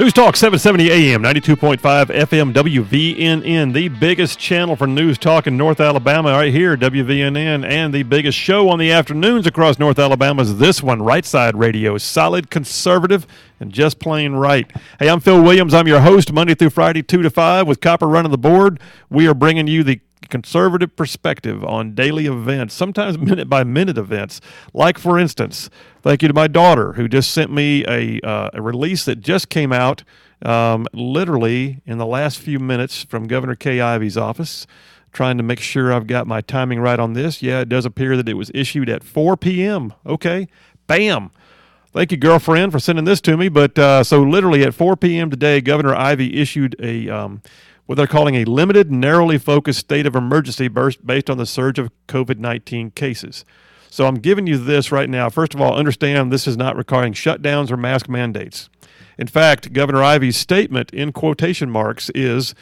News Talk 770 AM, 92.5 FM, WVNN, the biggest channel for news talk in North Alabama, right here, WVNN, and the biggest show on the afternoons across North Alabama is this one, Right Side Radio. Solid, conservative, and just plain right. Hey, I'm Phil Williams. I'm your host, Monday through Friday, 2 to 5, with Copper running the board. We are bringing you the conservative perspective on daily events, sometimes minute by minute events. Like, for instance, thank you to my daughter who just sent me a, uh, a release that just came out um, literally in the last few minutes from Governor Kay Ivey's office. Trying to make sure I've got my timing right on this. Yeah, it does appear that it was issued at 4 p.m. Okay, bam. Thank you, girlfriend, for sending this to me. But uh, so, literally at 4 p.m. today, Governor Ivey issued a um, what they're calling a limited, narrowly focused state of emergency based on the surge of COVID 19 cases. So I'm giving you this right now. First of all, understand this is not requiring shutdowns or mask mandates. In fact, Governor Ivey's statement in quotation marks is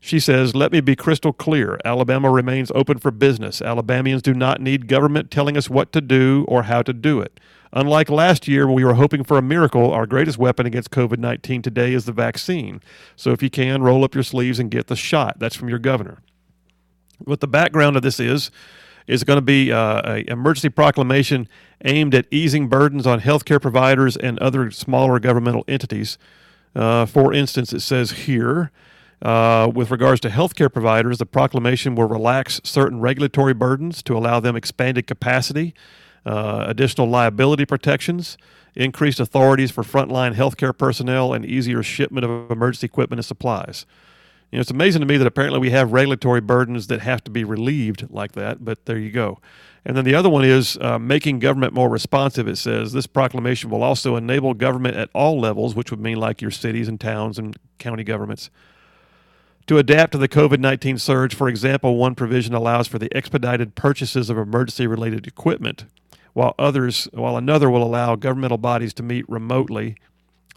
she says, Let me be crystal clear. Alabama remains open for business. Alabamians do not need government telling us what to do or how to do it. Unlike last year when we were hoping for a miracle, our greatest weapon against COVID 19 today is the vaccine. So if you can, roll up your sleeves and get the shot. That's from your governor. What the background of this is, is going to be uh, an emergency proclamation aimed at easing burdens on healthcare providers and other smaller governmental entities. Uh, for instance, it says here, uh, with regards to healthcare providers, the proclamation will relax certain regulatory burdens to allow them expanded capacity uh, additional liability protections, increased authorities for frontline healthcare personnel, and easier shipment of emergency equipment and supplies. You know, it's amazing to me that apparently we have regulatory burdens that have to be relieved like that, but there you go. And then the other one is uh, making government more responsive. It says this proclamation will also enable government at all levels, which would mean like your cities and towns and county governments, to adapt to the COVID 19 surge. For example, one provision allows for the expedited purchases of emergency related equipment while others, while another will allow governmental bodies to meet remotely,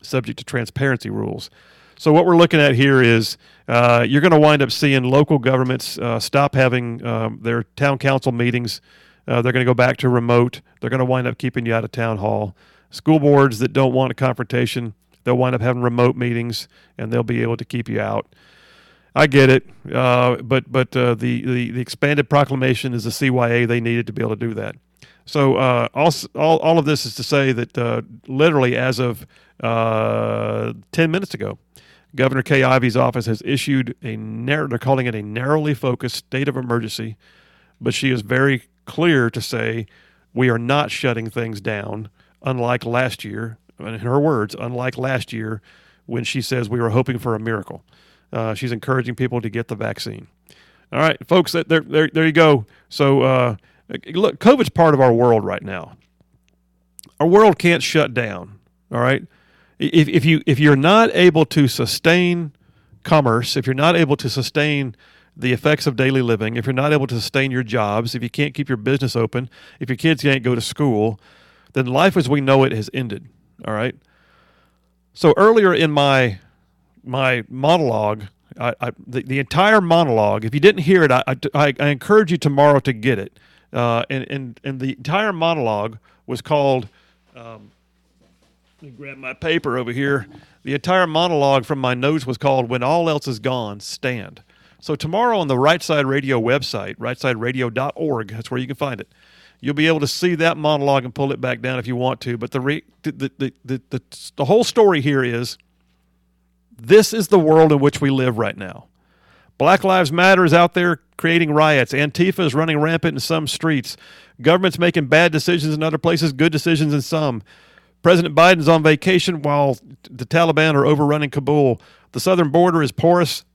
subject to transparency rules. So what we're looking at here is uh, you're going to wind up seeing local governments uh, stop having um, their town council meetings. Uh, they're going to go back to remote. They're going to wind up keeping you out of town hall. School boards that don't want a confrontation, they'll wind up having remote meetings, and they'll be able to keep you out. I get it, uh, but but uh, the, the the expanded proclamation is the CYA they needed to be able to do that. So uh, all, all, all of this is to say that uh, literally as of uh, 10 minutes ago, Governor Kay Ivey's office has issued a narrow, they're calling it a narrowly focused state of emergency, but she is very clear to say we are not shutting things down, unlike last year, in her words, unlike last year when she says we were hoping for a miracle. Uh, she's encouraging people to get the vaccine. All right, folks, there, there, there you go. So, uh, Look, COVID's part of our world right now. Our world can't shut down. All right. If, if you if you're not able to sustain commerce, if you're not able to sustain the effects of daily living, if you're not able to sustain your jobs, if you can't keep your business open, if your kids can't go to school, then life as we know it has ended. All right. So earlier in my my monologue, I, I, the, the entire monologue, if you didn't hear it, I, I, I encourage you tomorrow to get it. Uh, and, and, and the entire monologue was called, um, let me grab my paper over here. The entire monologue from my notes was called When All Else Is Gone, Stand. So tomorrow on the Right Side Radio website, rightsideradio.org, that's where you can find it. You'll be able to see that monologue and pull it back down if you want to. But the, re- the, the, the, the, the whole story here is this is the world in which we live right now. Black Lives Matter is out there creating riots. Antifa is running rampant in some streets. Government's making bad decisions in other places, good decisions in some. President Biden's on vacation while the Taliban are overrunning Kabul. The southern border is porous.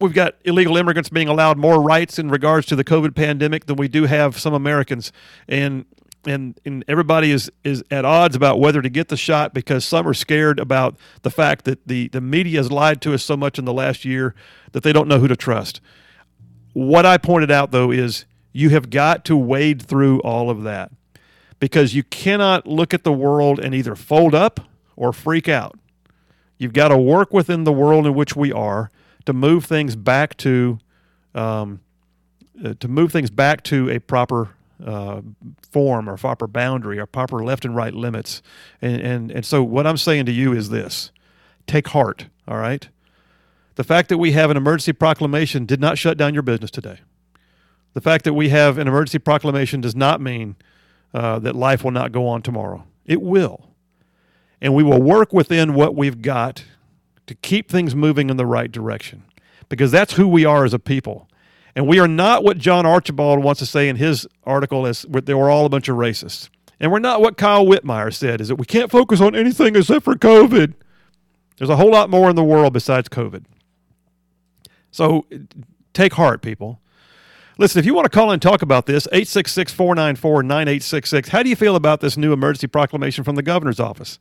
We've got illegal immigrants being allowed more rights in regards to the COVID pandemic than we do have some Americans. And and and everybody is is at odds about whether to get the shot because some are scared about the fact that the the media has lied to us so much in the last year that they don't know who to trust. What I pointed out though is you have got to wade through all of that because you cannot look at the world and either fold up or freak out. You've got to work within the world in which we are to move things back to um, uh, to move things back to a proper uh, form or proper boundary or proper left and right limits. And, and, and so, what I'm saying to you is this take heart, all right? The fact that we have an emergency proclamation did not shut down your business today. The fact that we have an emergency proclamation does not mean uh, that life will not go on tomorrow. It will. And we will work within what we've got to keep things moving in the right direction because that's who we are as a people. And we are not what John Archibald wants to say in his article as they were all a bunch of racists. And we're not what Kyle Whitmire said, is that we can't focus on anything except for COVID. There's a whole lot more in the world besides COVID. So take heart, people. Listen, if you want to call and talk about this, 866 494 9866. How do you feel about this new emergency proclamation from the governor's office?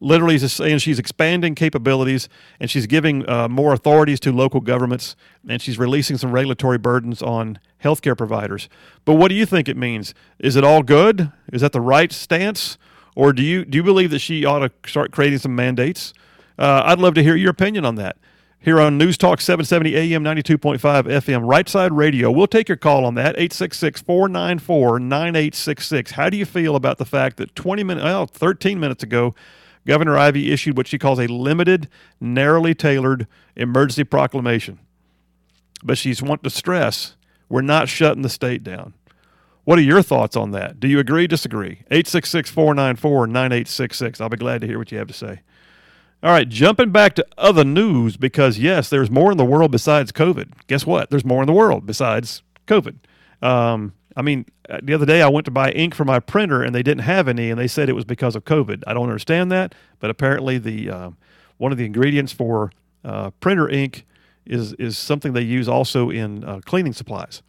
Literally just saying she's expanding capabilities and she's giving uh, more authorities to local governments and she's releasing some regulatory burdens on healthcare providers. But what do you think it means? Is it all good? Is that the right stance? Or do you, do you believe that she ought to start creating some mandates? Uh, I'd love to hear your opinion on that. Here on News Talk 770 AM 92.5 FM, Right Side Radio. We'll take your call on that, 866 494 9866. How do you feel about the fact that 20 minutes, well, 13 minutes ago, Governor Ivey issued what she calls a limited, narrowly tailored emergency proclamation. But she's wanting to stress we're not shutting the state down. What are your thoughts on that? Do you agree, disagree? 866 494 9866. I'll be glad to hear what you have to say. All right, jumping back to other news because, yes, there's more in the world besides COVID. Guess what? There's more in the world besides COVID. Um, I mean, uh, the other day I went to buy ink for my printer and they didn't have any, and they said it was because of COVID. I don't understand that, but apparently the uh, one of the ingredients for uh, printer ink is is something they use also in uh, cleaning supplies.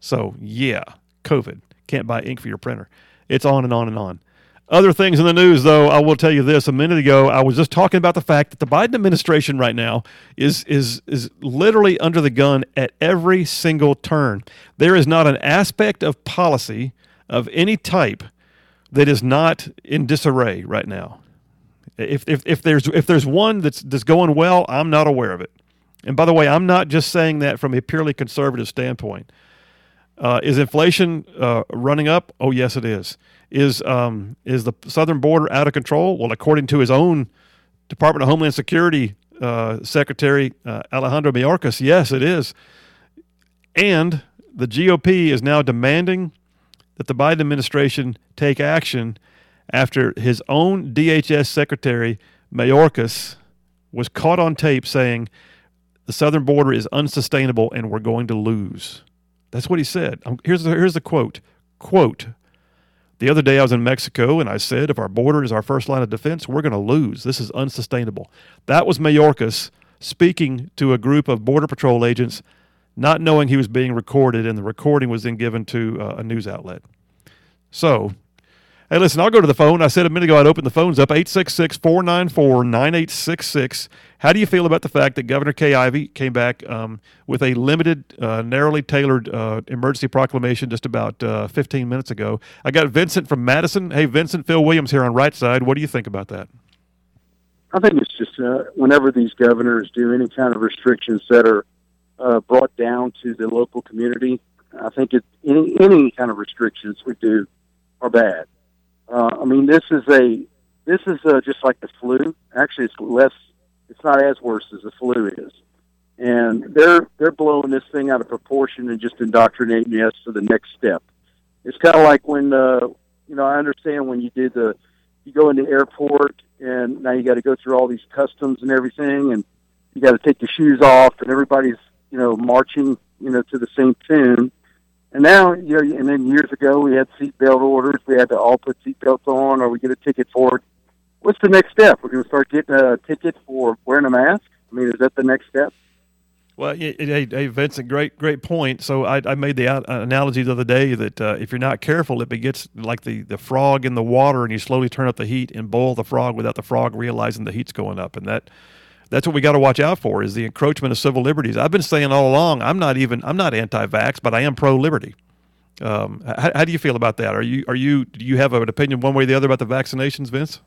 So yeah, COVID can't buy ink for your printer. It's on and on and on. Other things in the news, though, I will tell you this. A minute ago, I was just talking about the fact that the Biden administration right now is is is literally under the gun at every single turn. There is not an aspect of policy of any type that is not in disarray right now. If, if, if there's if there's one that's that's going well, I'm not aware of it. And by the way, I'm not just saying that from a purely conservative standpoint. Uh, is inflation uh, running up? Oh, yes, it is. Is um, is the southern border out of control? Well, according to his own Department of Homeland Security uh, Secretary uh, Alejandro Mayorkas, yes, it is. And the GOP is now demanding that the Biden administration take action after his own DHS Secretary Mayorkas was caught on tape saying the southern border is unsustainable and we're going to lose. That's what he said. Um, here's the, here's the quote. Quote, the other day I was in Mexico and I said, if our border is our first line of defense, we're going to lose. This is unsustainable. That was Mayorkas speaking to a group of Border Patrol agents, not knowing he was being recorded, and the recording was then given to uh, a news outlet. So Hey, listen, I'll go to the phone. I said a minute ago I'd open the phones up 866 494 9866. How do you feel about the fact that Governor Kay Ivey came back um, with a limited, uh, narrowly tailored uh, emergency proclamation just about uh, 15 minutes ago? I got Vincent from Madison. Hey, Vincent, Phil Williams here on Right Side. What do you think about that? I think it's just uh, whenever these governors do any kind of restrictions that are uh, brought down to the local community, I think any, any kind of restrictions we do are bad. Uh, I mean, this is a this is uh, just like the flu. Actually, it's less. It's not as worse as the flu is, and they're they're blowing this thing out of proportion and just indoctrinating us to the next step. It's kind of like when uh, you know I understand when you did the you go into the airport and now you got to go through all these customs and everything, and you got to take your shoes off, and everybody's you know marching you know to the same tune and now, you know, and then years ago we had seatbelt orders. We had to all put seatbelts on, or we get a ticket for it. What's the next step? We're going to start getting a ticket for wearing a mask. I mean, is that the next step? Well, hey, hey Vincent, great, great point. So I, I made the analogy the other day that uh, if you're not careful, it gets like the, the frog in the water, and you slowly turn up the heat and boil the frog without the frog realizing the heat's going up, and that that's what we got to watch out for is the encroachment of civil liberties. I've been saying all along, I'm not even I'm not anti-vax, but I am pro-liberty. Um, how, how, do you feel about that? Are you are you do you have an opinion one way or the other about the vaccinations, Vince?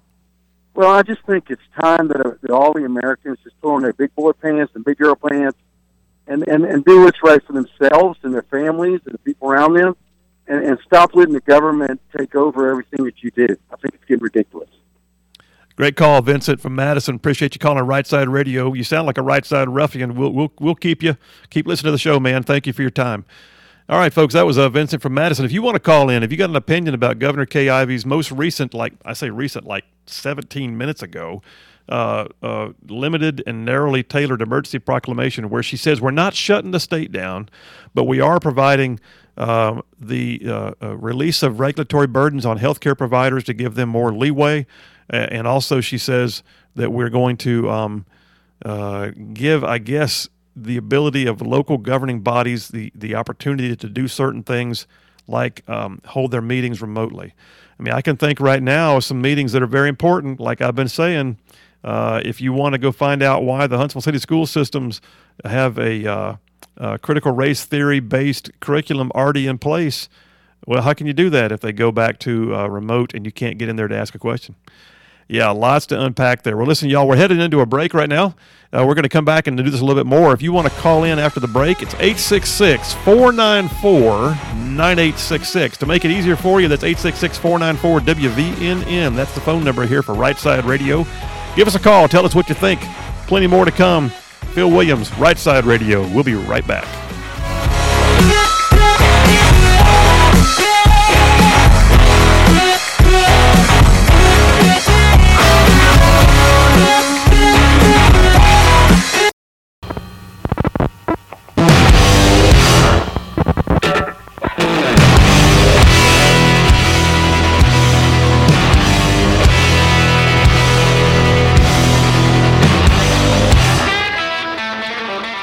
Well, I just think it's time that, uh, that all the Americans just put on their big boy pants and big girl pants and, and, and do what's right for themselves and their families and the people around them and, and stop letting the government take over everything that you do. I think it's getting ridiculous. Great call, Vincent from Madison. Appreciate you calling Right Side Radio. You sound like a right side ruffian. We'll, we'll, we'll keep you. Keep listening to the show, man. Thank you for your time. All right, folks, that was uh, Vincent from Madison. If you want to call in, if you got an opinion about Governor Kay Ivey's most recent, like I say recent, like 17 minutes ago, uh, uh, limited and narrowly tailored emergency proclamation where she says we're not shutting the state down, but we are providing uh, the uh, release of regulatory burdens on healthcare providers to give them more leeway. And also, she says that we're going to um, uh, give, I guess, the ability of local governing bodies the, the opportunity to do certain things like um, hold their meetings remotely. I mean, I can think right now of some meetings that are very important, like I've been saying. Uh, if you want to go find out why the Huntsville City school systems have a uh, uh, critical race theory based curriculum already in place, well, how can you do that if they go back to uh, remote and you can't get in there to ask a question? Yeah, lots to unpack there. Well, listen, y'all, we're headed into a break right now. Uh, we're going to come back and do this a little bit more. If you want to call in after the break, it's 866 494 9866. To make it easier for you, that's 866 494 WVNN. That's the phone number here for Right Side Radio. Give us a call. Tell us what you think. Plenty more to come. Phil Williams, Right Side Radio. We'll be right back.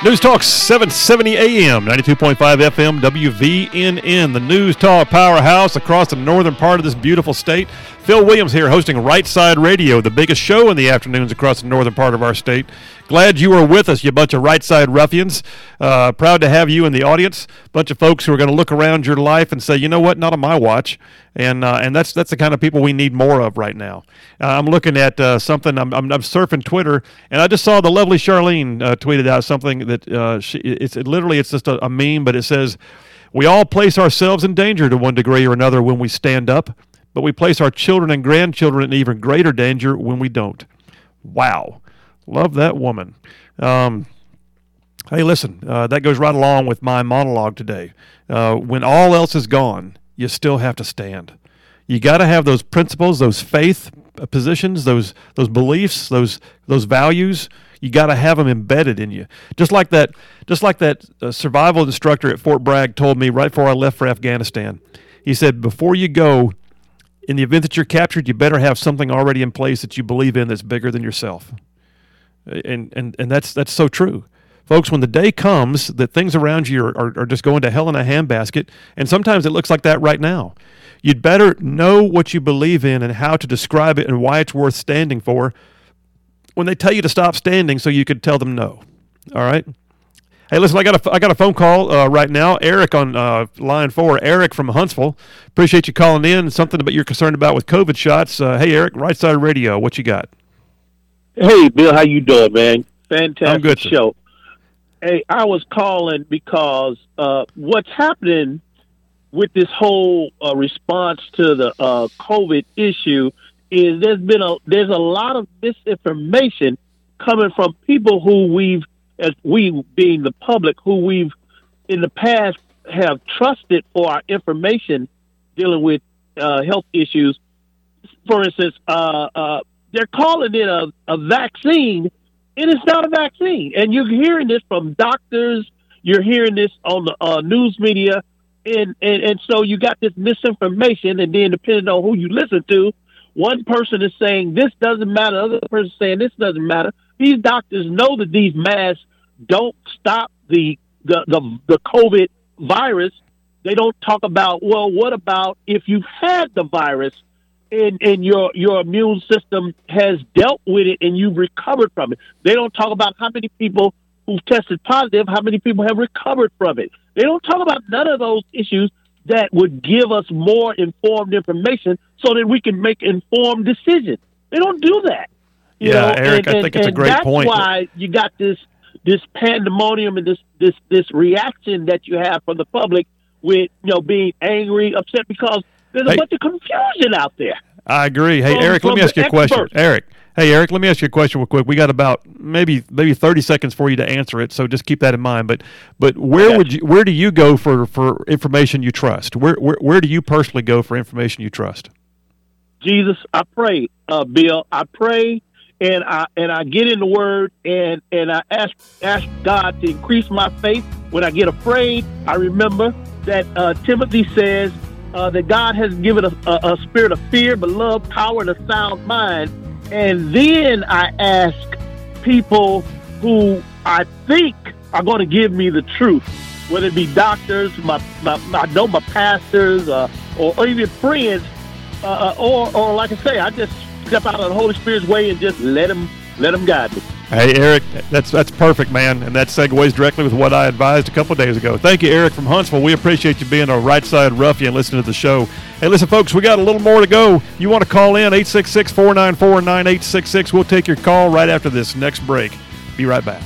News Talk 770 AM, 92.5 FM, WVNN, the News Talk powerhouse across the northern part of this beautiful state. Phil Williams here hosting Right Side Radio, the biggest show in the afternoons across the northern part of our state. Glad you were with us, you bunch of right side ruffians. Uh, proud to have you in the audience. Bunch of folks who are going to look around your life and say, you know what, not on my watch. And uh, and that's that's the kind of people we need more of right now. Uh, I'm looking at uh, something. I'm, I'm, I'm surfing Twitter, and I just saw the lovely Charlene uh, tweeted out something that uh, she, it's it literally it's just a, a meme, but it says, "We all place ourselves in danger to one degree or another when we stand up." but we place our children and grandchildren in even greater danger when we don't. Wow. Love that woman. Um, hey, listen, uh, that goes right along with my monologue today. Uh, when all else is gone, you still have to stand. You got to have those principles, those faith positions, those those beliefs, those those values. You got to have them embedded in you. Just like that, just like that uh, survival instructor at Fort Bragg told me right before I left for Afghanistan. He said, "Before you go, in the event that you're captured, you better have something already in place that you believe in that's bigger than yourself. And and and that's that's so true. Folks, when the day comes that things around you are, are, are just going to hell in a handbasket, and sometimes it looks like that right now, you'd better know what you believe in and how to describe it and why it's worth standing for when they tell you to stop standing so you could tell them no. All right? Hey, listen, I got a, I got a phone call uh, right now. Eric on uh, line four. Eric from Huntsville. Appreciate you calling in. Something about you're concerned about with COVID shots. Uh, hey, Eric, Right Side Radio. What you got? Hey, Bill. How you doing, man? Fantastic I'm good, show. Hey, I was calling because uh, what's happening with this whole uh, response to the uh, COVID issue is there's been a there's a lot of misinformation coming from people who we've as we being the public who we've in the past have trusted for our information dealing with uh, health issues. For instance, uh, uh, they're calling it a, a vaccine, and it's not a vaccine. And you're hearing this from doctors. You're hearing this on the uh, news media, and, and and so you got this misinformation. And then depending on who you listen to, one person is saying this doesn't matter, other person saying this doesn't matter. These doctors know that these masks don't stop the the the, the COVID virus. They don't talk about well, what about if you've had the virus and and your your immune system has dealt with it and you've recovered from it. They don't talk about how many people who've tested positive, how many people have recovered from it. They don't talk about none of those issues that would give us more informed information so that we can make informed decisions. They don't do that. Yeah, know? Eric, and, I think it's a great that's point. That's why you got this this pandemonium and this this this reaction that you have from the public with you know being angry, upset because there's a hey, bunch of confusion out there. I agree. Hey, from, Eric, let me ask you a question. Eric, hey, Eric, let me ask you a question real quick. We got about maybe maybe thirty seconds for you to answer it, so just keep that in mind. But but where would you where do you go for for information you trust? Where where where do you personally go for information you trust? Jesus, I pray, uh, Bill. I pray and I and I get in the Word and and I ask ask God to increase my faith. When I get afraid, I remember that uh, Timothy says uh, that God has given us a, a, spirit of fear, but love, power, and a sound mind. And then I ask people who I think are going to give me the truth, whether it be doctors, my, my, I know my pastors, uh, or, or even friends, uh, uh, or or like I say, I just step out of the Holy Spirit's way and just let him let them guide me. Hey Eric, that's that's perfect, man, and that segues directly with what I advised a couple days ago. Thank you, Eric from Huntsville. We appreciate you being a right side ruffian listening to the show. Hey, listen, folks, we got a little more to go. You want to call in 866-494-9866. We'll take your call right after this next break. Be right back.